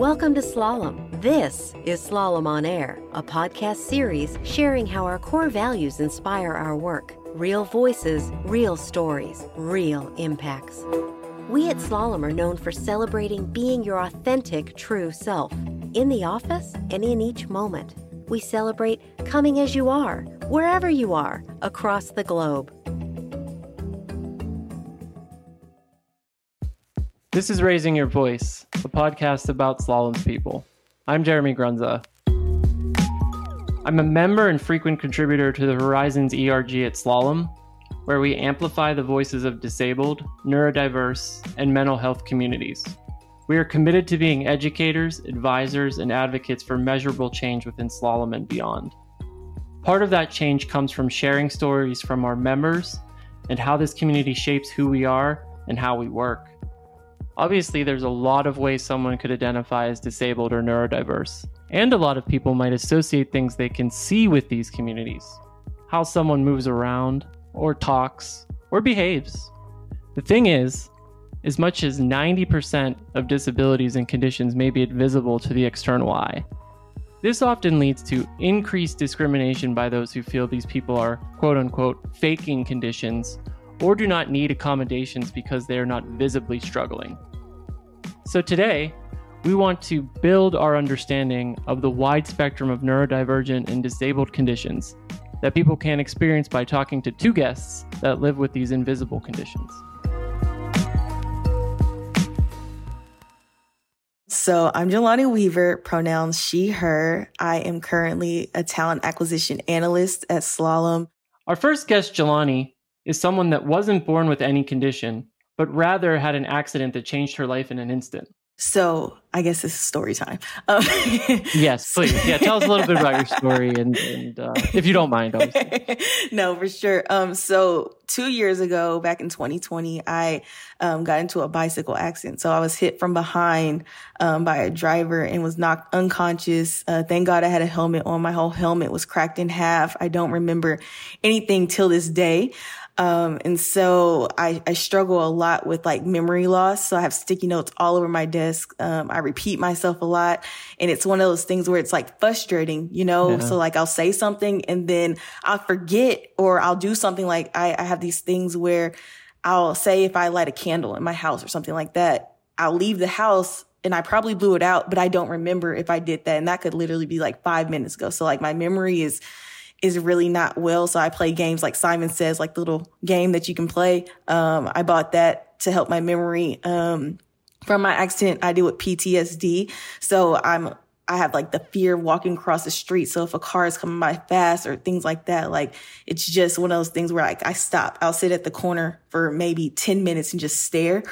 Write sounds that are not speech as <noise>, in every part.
Welcome to Slalom. This is Slalom on Air, a podcast series sharing how our core values inspire our work. Real voices, real stories, real impacts. We at Slalom are known for celebrating being your authentic, true self in the office and in each moment. We celebrate coming as you are, wherever you are, across the globe. This is Raising Your Voice, a podcast about Slalom's people. I'm Jeremy Grundza. I'm a member and frequent contributor to the Horizons ERG at Slalom, where we amplify the voices of disabled, neurodiverse, and mental health communities. We are committed to being educators, advisors, and advocates for measurable change within slalom and beyond. Part of that change comes from sharing stories from our members and how this community shapes who we are and how we work. Obviously, there's a lot of ways someone could identify as disabled or neurodiverse, and a lot of people might associate things they can see with these communities how someone moves around, or talks, or behaves. The thing is, as much as 90% of disabilities and conditions may be invisible to the external eye. This often leads to increased discrimination by those who feel these people are quote unquote faking conditions or do not need accommodations because they are not visibly struggling. So today, we want to build our understanding of the wide spectrum of neurodivergent and disabled conditions that people can experience by talking to two guests that live with these invisible conditions. So I'm Jalonni Weaver, pronouns she, her. I am currently a talent acquisition analyst at Slalom. Our first guest, Jalonni, is someone that wasn't born with any condition, but rather had an accident that changed her life in an instant. So I guess this is story time. Um, <laughs> yes, please. Yeah, tell us a little bit about your story, and, and uh, if you don't mind, obviously. <laughs> no, for sure. Um, so two years ago, back in 2020, I um, got into a bicycle accident. So I was hit from behind um, by a driver and was knocked unconscious. Uh, thank God I had a helmet on. My whole helmet was cracked in half. I don't remember anything till this day. Um, and so I, I struggle a lot with like memory loss. So I have sticky notes all over my desk. Um, I repeat myself a lot and it's one of those things where it's like frustrating, you know? Yeah. So like I'll say something and then I'll forget or I'll do something like I, I have these things where I'll say if I light a candle in my house or something like that, I'll leave the house and I probably blew it out, but I don't remember if I did that. And that could literally be like five minutes ago. So like my memory is, is really not well. So I play games like Simon Says, like the little game that you can play. Um, I bought that to help my memory. Um, from my accident, I deal with PTSD. So I'm, I have like the fear of walking across the street. So if a car is coming by fast or things like that, like it's just one of those things where I, I stop. I'll sit at the corner for maybe 10 minutes and just stare.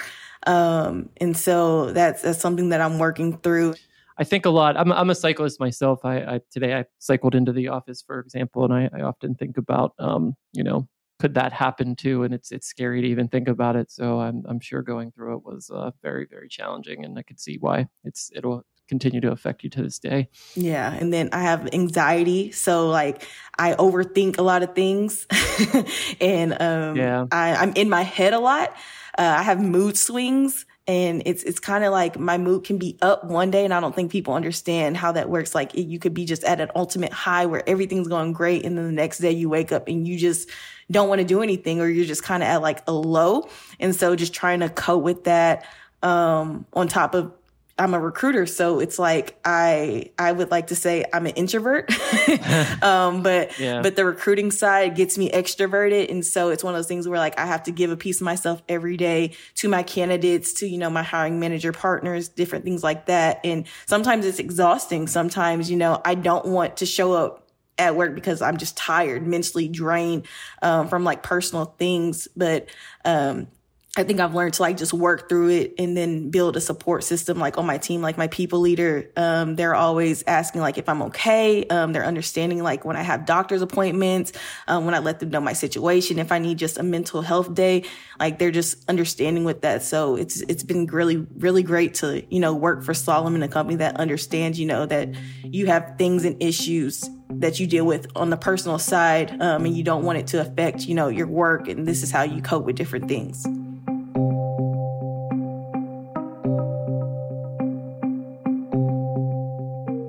Um, and so that's, that's something that I'm working through. I think a lot. I'm, I'm a cyclist myself. I, I, today I cycled into the office, for example, and I, I often think about, um, you know, could that happen too? And it's it's scary to even think about it. So I'm I'm sure going through it was uh, very very challenging, and I could see why it's it'll continue to affect you to this day. Yeah, and then I have anxiety, so like I overthink a lot of things, <laughs> and um, yeah, I, I'm in my head a lot. Uh, I have mood swings and it's it's kind of like my mood can be up one day and i don't think people understand how that works. Like you could be just at an ultimate high where everything's going great and then the next day you wake up and you just don't want to do anything or you're just kind of at like a low. And so just trying to cope with that um on top of I'm a recruiter, so it's like I I would like to say I'm an introvert, <laughs> um, but yeah. but the recruiting side gets me extroverted, and so it's one of those things where like I have to give a piece of myself every day to my candidates, to you know my hiring manager partners, different things like that, and sometimes it's exhausting. Sometimes you know I don't want to show up at work because I'm just tired, mentally drained um, from like personal things, but um, I think I've learned to like just work through it and then build a support system like on my team, like my people leader. Um, they're always asking like if I'm okay. Um, they're understanding like when I have doctor's appointments, um, when I let them know my situation, if I need just a mental health day, like they're just understanding with that. So it's, it's been really, really great to, you know, work for Slalom, a company that understands, you know, that you have things and issues that you deal with on the personal side, um, and you don't want it to affect, you know, your work. And this is how you cope with different things.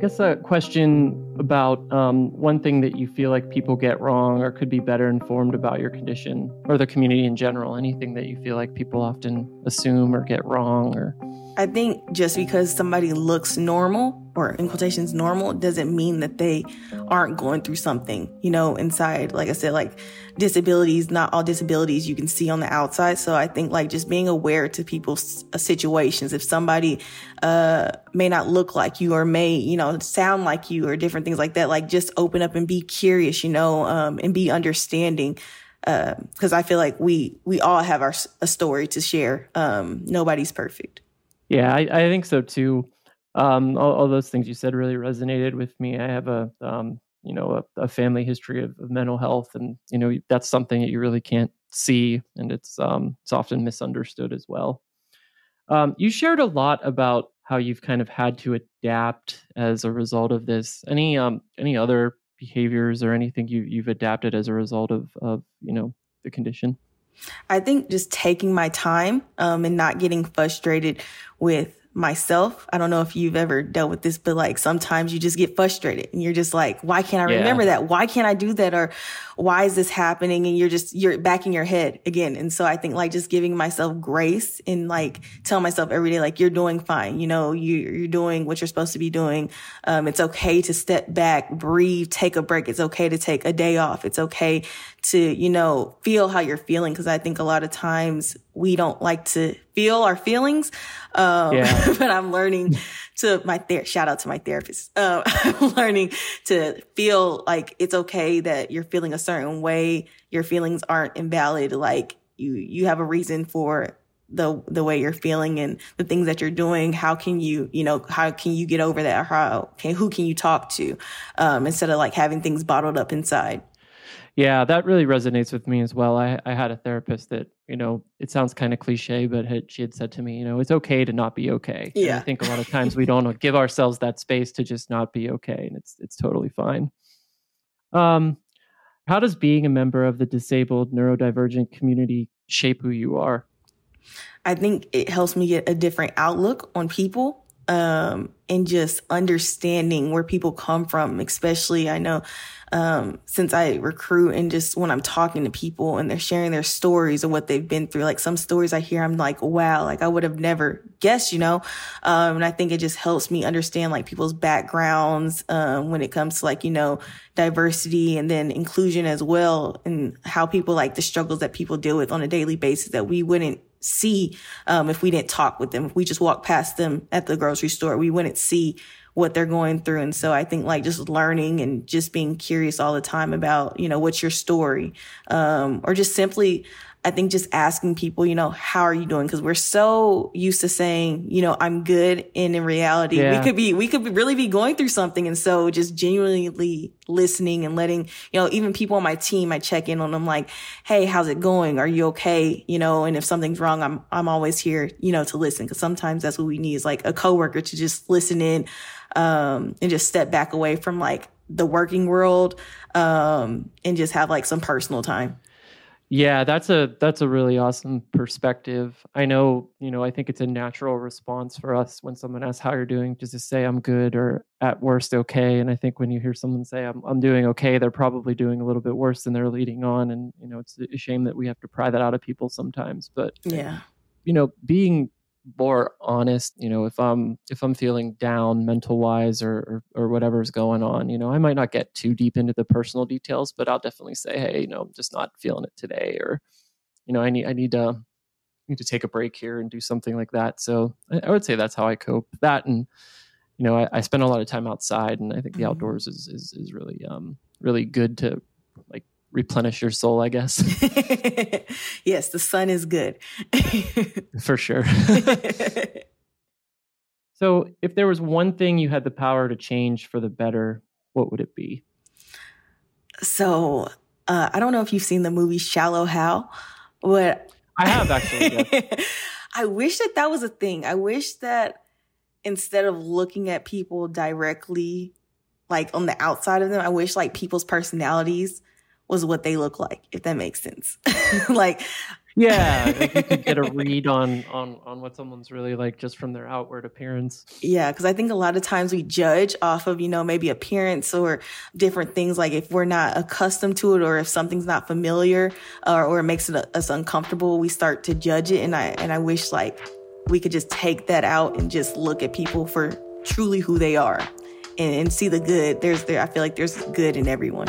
Guess a question about um, one thing that you feel like people get wrong or could be better informed about your condition or the community in general. Anything that you feel like people often assume or get wrong or. I think just because somebody looks normal or in quotations normal doesn't mean that they aren't going through something, you know, inside. Like I said, like disabilities, not all disabilities you can see on the outside. So I think like just being aware to people's uh, situations. If somebody, uh, may not look like you or may, you know, sound like you or different things like that, like just open up and be curious, you know, um, and be understanding. Uh, cause I feel like we, we all have our, a story to share. Um, nobody's perfect. Yeah, I, I think so too. Um, all, all, those things you said really resonated with me. I have a, um, you know, a, a family history of, of, mental health, and you know that's something that you really can't see, and it's um, it's often misunderstood as well. Um, you shared a lot about how you've kind of had to adapt as a result of this. Any um, any other behaviors or anything you, you've adapted as a result of of you know the condition? I think just taking my time um, and not getting frustrated with myself. I don't know if you've ever dealt with this, but like sometimes you just get frustrated and you're just like, why can't I yeah. remember that? Why can't I do that? Or why is this happening? And you're just, you're back in your head again. And so I think like just giving myself grace and like tell myself every day, like you're doing fine. You know, you, you're doing what you're supposed to be doing. Um, it's okay to step back, breathe, take a break. It's okay to take a day off. It's okay to, you know, feel how you're feeling. Cause I think a lot of times we don't like to feel our feelings. Um, yeah. <laughs> but I'm learning to my ther- shout out to my therapist. Uh, <laughs> I'm learning to feel like it's okay that you're feeling a certain way. Your feelings aren't invalid. Like you, you have a reason for the the way you're feeling and the things that you're doing how can you you know how can you get over that how can who can you talk to um, instead of like having things bottled up inside yeah, that really resonates with me as well. I, I had a therapist that, you know, it sounds kind of cliche, but had, she had said to me, you know, it's okay to not be okay. Yeah. And I think a lot of times we <laughs> don't give ourselves that space to just not be okay, and it's it's totally fine. Um, how does being a member of the disabled neurodivergent community shape who you are? I think it helps me get a different outlook on people um, and just understanding where people come from, especially I know um, since I recruit and just when I'm talking to people and they're sharing their stories of what they've been through. Like some stories I hear, I'm like, wow, like I would have never guessed, you know? Um, and I think it just helps me understand like people's backgrounds, um, when it comes to like, you know, diversity and then inclusion as well and how people like the struggles that people deal with on a daily basis that we wouldn't see um, if we didn't talk with them. If we just walked past them at the grocery store, we wouldn't see what they're going through. And so I think like just learning and just being curious all the time about, you know, what's your story? Um, or just simply, I think just asking people, you know, how are you doing? Cause we're so used to saying, you know, I'm good. And in reality, yeah. we could be, we could really be going through something. And so just genuinely listening and letting, you know, even people on my team, I check in on them like, Hey, how's it going? Are you okay? You know, and if something's wrong, I'm, I'm always here, you know, to listen. Cause sometimes that's what we need is like a coworker to just listen in um, and just step back away from like the working world um, and just have like some personal time. Yeah, that's a that's a really awesome perspective. I know, you know, I think it's a natural response for us when someone asks how you're doing, just to say I'm good or at worst okay. And I think when you hear someone say I'm I'm doing okay, they're probably doing a little bit worse than they're leading on. And you know, it's a shame that we have to pry that out of people sometimes. But yeah, you know, being more honest you know if i'm if i'm feeling down mental wise or, or, or whatever's going on you know i might not get too deep into the personal details but i'll definitely say hey you know i'm just not feeling it today or you know i need i need to need to take a break here and do something like that so i, I would say that's how i cope that and you know I, I, spend a lot of time outside and i think the mm-hmm. outdoors is, is is really um really good to like replenish your soul, I guess. <laughs> yes, the sun is good. <laughs> For sure. <laughs> so, if there was one thing you had the power to change for the better, what would it be? So, uh, I don't know if you've seen the movie Shallow Hal, but I have actually. Yes. I wish that that was a thing. I wish that instead of looking at people directly, like on the outside of them, I wish like people's personalities was what they look like, if that makes sense. <laughs> like, Yeah, like you could get a <laughs> read on on on what someone's really like just from their outward appearance. Yeah, because I think a lot of times we judge off of you know maybe appearance or different things. Like if we're not accustomed to it, or if something's not familiar, or, or it makes it us uncomfortable, we start to judge it. And I and I wish like we could just take that out and just look at people for truly who they are and, and see the good. There's there I feel like there's good in everyone.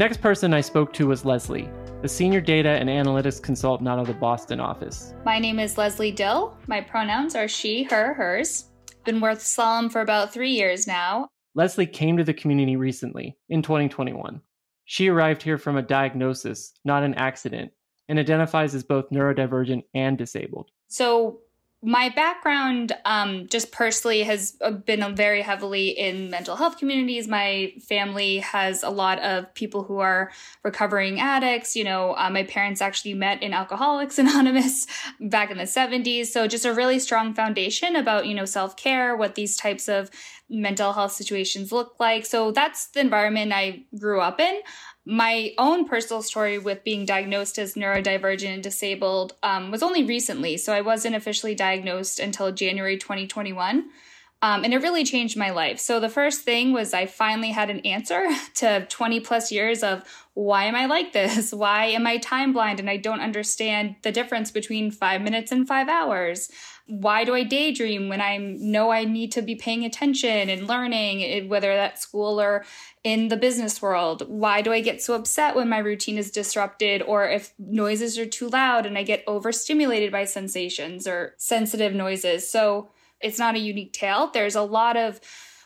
Next person I spoke to was Leslie, the senior data and analytics consultant out of the Boston office. My name is Leslie Dill. My pronouns are she, her, hers. Been with Slalom for about three years now. Leslie came to the community recently, in 2021. She arrived here from a diagnosis, not an accident, and identifies as both neurodivergent and disabled. So, my background um, just personally has uh, been very heavily in mental health communities. My family has a lot of people who are recovering addicts you know uh, my parents actually met in alcoholics anonymous <laughs> back in the 70s so just a really strong foundation about you know self-care what these types of mental health situations look like. So that's the environment i grew up in my own personal story with being diagnosed as neurodivergent and disabled um, was only recently. So I wasn't officially diagnosed until January 2021. Um, and it really changed my life. So the first thing was I finally had an answer <laughs> to 20 plus years of why am I like this? <laughs> Why am I time blind and I don't understand the difference between five minutes and five hours? Why do I daydream when I know I need to be paying attention and learning, eh, whether that's school or in the business world? Why do I get so upset when my routine is disrupted or if noises are too loud and I get overstimulated by sensations or sensitive noises? So it's not a unique tale. There's a lot of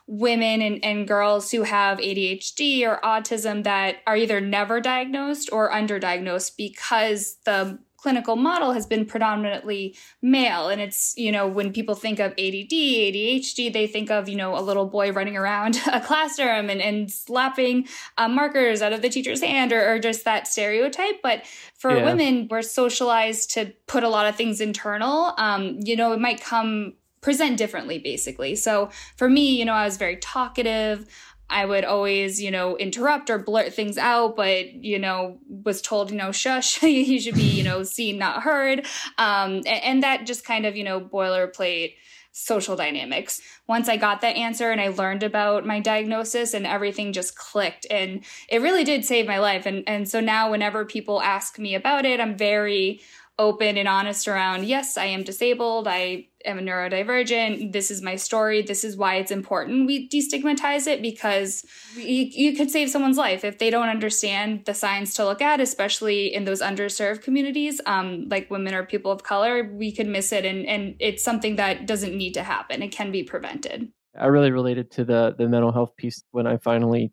women and, and girls who have ADHD or autism that are either never diagnosed or underdiagnosed because the clinical model has been predominantly male. And it's you know when people think of add adhd they think of you know a little boy running around <laughs> a classroom and, and slapping uh, markers out of the teacher's hand or, or just that stereotype. But for yeah. women we're socialized to put a lot of things internal. Um, you know it might come present differently basically. So for me you know i was very talkative I would always, you know, interrupt or blurt things out, but, you know, was told, you know, shush, <laughs> you should be, you know, seen, not heard. Um, and, and that just kind of, you know, boilerplate social dynamics. Once I got that answer and I learned about my diagnosis and everything just clicked and it really did save my life. And, and so now whenever people ask me about it, I'm very open and honest around yes, I am disabled, I am a neurodivergent, this is my story, this is why it's important. We destigmatize it because you, you could save someone's life if they don't understand the signs to look at, especially in those underserved communities, um, like women or people of color, we could miss it and, and it's something that doesn't need to happen. It can be prevented. I really related to the the mental health piece when I finally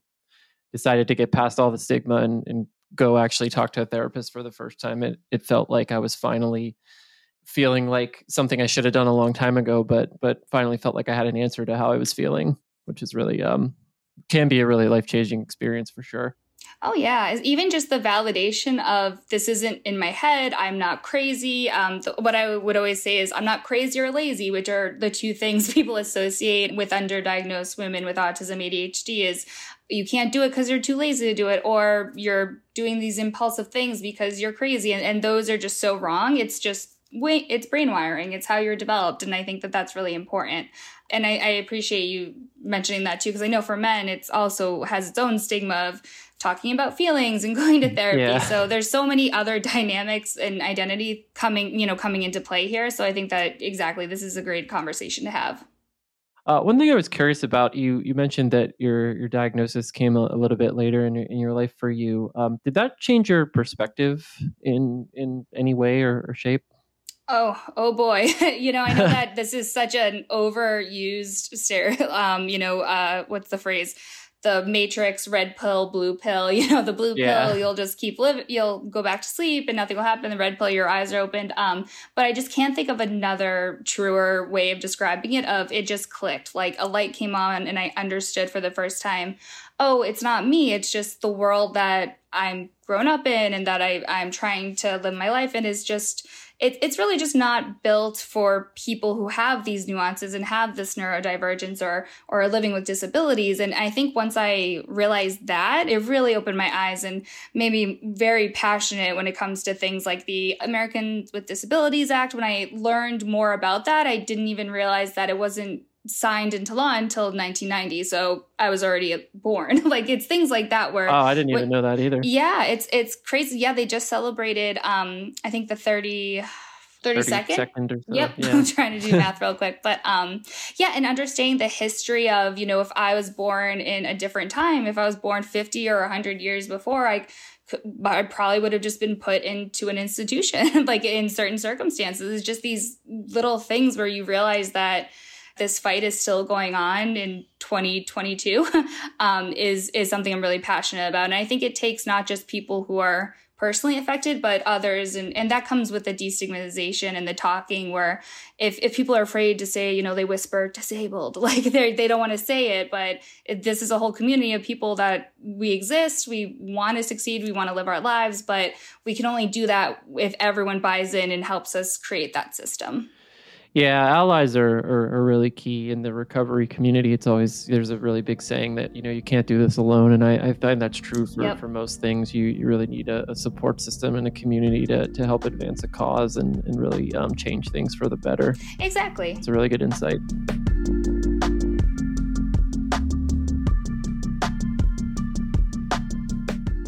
decided to get past all the stigma and, and go actually talk to a therapist for the first time, it it felt like I was finally feeling like something I should have done a long time ago, but but finally felt like I had an answer to how I was feeling, which is really um can be a really life changing experience for sure. Oh yeah, even just the validation of this isn't in my head. I'm not crazy. Um, th- what I would always say is I'm not crazy or lazy, which are the two things <laughs> people associate with underdiagnosed women with autism ADHD. Is you can't do it because you're too lazy to do it, or you're doing these impulsive things because you're crazy, and, and those are just so wrong. It's just wait, it's brain wiring. It's how you're developed, and I think that that's really important. And I, I appreciate you mentioning that too, because I know for men, it's also has its own stigma of talking about feelings and <laughs> going to mm, therapy. Yeah. So there's so many other <laughs> dynamics and identity coming, you know, coming into play here. So I think that exactly this is a great conversation to have. Uh, one thing I was curious about you you mentioned that your your diagnosis came a, a little bit later in your, in your life for you. Um, did that change your perspective in in any way or, or shape? Oh, oh boy. <laughs> you know, I know <laughs> that this is such an overused um, you know, uh, what's the phrase? The matrix red pill blue pill <laughs> you know the blue yeah. pill you'll just keep living you'll go back to sleep and nothing will happen the red pill your eyes are opened um but i just can't think of another truer way of describing it of it just clicked like a light came on and i understood for the first time oh it's not me it's just the world that i'm grown up in and that i i'm trying to live my life in is just it, it's really just not built for people who have these nuances and have this neurodivergence or or are living with disabilities. And I think once I realized that, it really opened my eyes and made me very passionate when it comes to things like the Americans with Disabilities Act. When I learned more about that, I didn't even realize that it wasn't signed into law until 1990 so i was already born <laughs> like it's things like that where oh i didn't even know that either yeah it's it's crazy yeah they just celebrated um i think the 30 30, 30 second, second or so. yep <laughs> yeah. i'm trying to do math real quick but um yeah and understanding the history of you know if i was born in a different time if i was born 50 or 100 years before i I probably would have just been put into an institution, <laughs> like in certain circumstances. It's just these little things where you realize that this fight is still going on in 2022 <laughs> um, is is something I'm really passionate about. And I think it takes not just people who are personally affected, but others, and and that comes with the destigmatization and the talking. Where if if people are afraid to say, you know, they whisper disabled, <laughs> like they they don't want to say it, but this is a whole community of people that we exist. We want to succeed. We want to live our lives, but we can only do that if everyone buys in and helps us create that system. Yeah, allies are, are, are, really key in the recovery community. It's always there's a really big saying that you know you can't do this alone, and I, I find that's true for, yep. for most things. You you really need a, a, support system and a community to, to help advance a cause and, and really um, change things for the better. Exactly, it's a really good insight.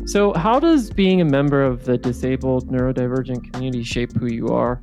So, how does being a member of the disabled neurodivergent community shape who you are?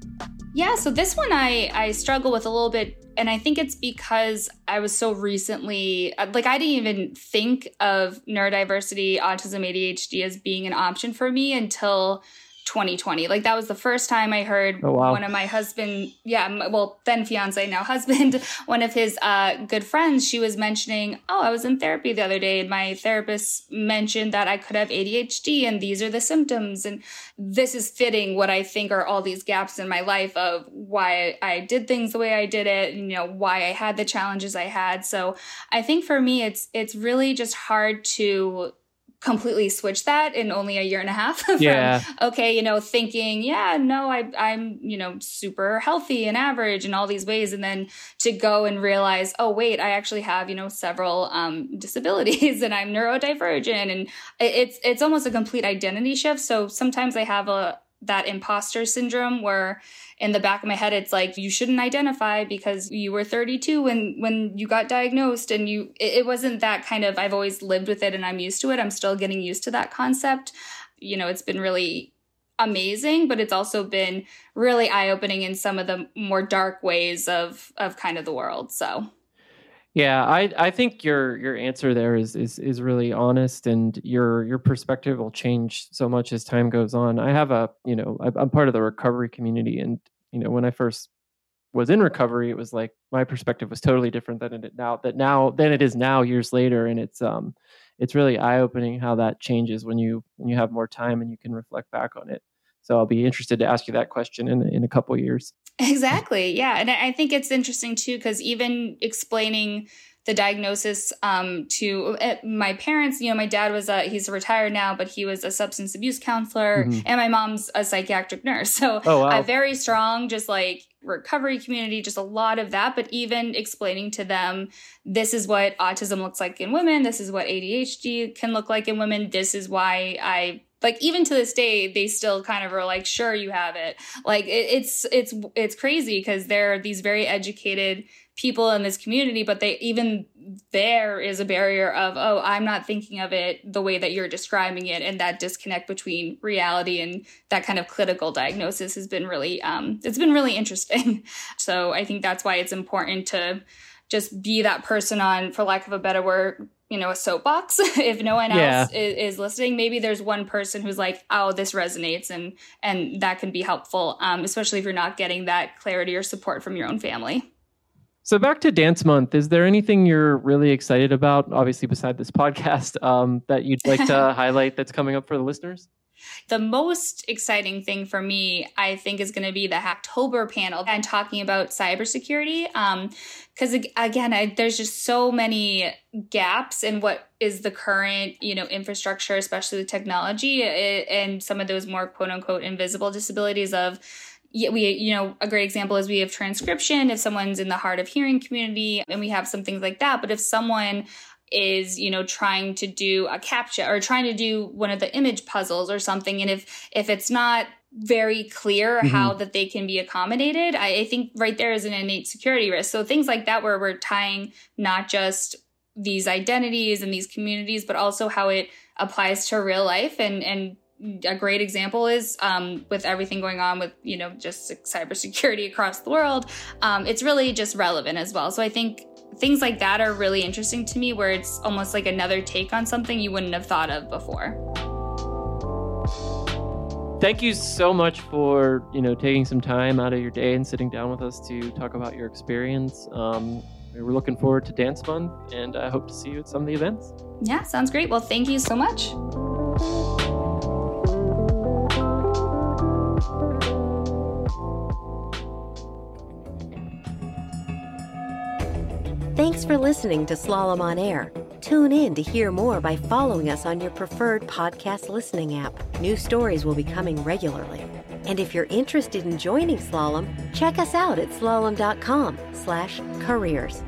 Yeah, so this one I I struggle with a little bit and I think it's because I was so recently uh, like I didn't even think of neurodiversity, autism, ADHD as being an option for me until 2020. Like that was the first time I heard oh, wow. one of my husband, yeah, well then fiance now <laughs> husband, one of his uh, good friends. She was mentioning, oh, I was in therapy the other day, and my therapist mentioned that I could have ADHD, and these are the symptoms, and this is fitting what I think are all these gaps in my life of why I did things the way I did it, you know, why I had the challenges I had. So I think for me, it's it's really just hard to completely switch that in only a year and a half <laughs> from, yeah. okay you know thinking yeah no I, i'm you know super healthy and average in all these ways. And then to go and realize oh wait i actually have you know several um, disabilities <laughs> and i'm neurodivergent. And it's it's almost a complete identity shift. So sometimes i have a that imposter syndrome where in the back of my head it's like you shouldn't identify because you were 32 when when you got diagnosed and you it, it wasn't that kind of I've always lived with it and I'm used to it. I'm still getting used to that concept. You know, it's been really amazing, but it's also been really eye-opening in some of the more dark ways of of kind of the world. So yeah, I, I think your your answer there is, is is really honest, and your your perspective will change so much as time goes on. I have a you know I'm part of the recovery community, and you know when I first was in recovery, it was like my perspective was totally different than it now that now than it is now years later, and it's um it's really eye opening how that changes when you when you have more time and you can reflect back on it. So I'll be interested to ask you that question in in a couple years. Exactly. Yeah. And I think it's interesting too, because even explaining the diagnosis um, to uh, my parents, you know, my dad was a, he's retired now, but he was a substance abuse counselor mm-hmm. and my mom's a psychiatric nurse. So oh, wow. a very strong, just like recovery community, just a lot of that. But even explaining to them, this is what autism looks like in women. This is what ADHD can look like in women. This is why I like even to this day they still kind of are like sure you have it. Like it, it's it's it's crazy because there are these very educated people in this community but they even there is a barrier of oh i'm not thinking of it the way that you're describing it. And that disconnect between reality and that kind of clinical diagnosis has been really um it's been really interesting. <laughs> So i think that's why it's important to just be that person on for lack of a better word you know a soapbox <laughs> if no one yeah. else is, is, listening maybe there's one person who's like oh this resonates and and that can be helpful um, especially if you're not getting that clarity or support from your own family So back to Dance Month, is there anything you're really excited about, obviously beside this <laughs> podcast, um, that you'd like to <laughs> highlight that's coming up for the listeners? The most exciting thing for me, I think, is going to be the Hacktober panel and talking about cybersecurity. Because um, again, I, there's just so many gaps in what is the current, you know, infrastructure, especially the technology, and some of those more quote unquote invisible disabilities of we, you know, a great example is we have transcription if someone's in the hard of hearing community and we have some things like that. But if someone is you know trying to do a captcha or trying to do one of the image puzzles or something. And if if it's not very clear mm-hmm. how that they can be accommodated I, I think right there is an innate security risk. So things like that where we're tying not just these identities and these communities but also how it applies to real life. And and a great example is um, with everything going on with you know just cybersecurity <laughs> across the world um, it's really just relevant as well. So i think things like that are really interesting to me where it's almost like another take on something you wouldn't have thought of before. Thank you so much for you know taking some time out of your day and sitting down with us to talk about your experience. Um, we're looking forward to dance month and i hope to see you at some of the events. Yeah sounds great. Well thank you so much Thanks for listening to Slalom on Air. Tune in to hear more by following us on your preferred podcast listening app. New stories will be coming regularly. And if you're interested in joining Slalom, check us out at slalom.com slash careers.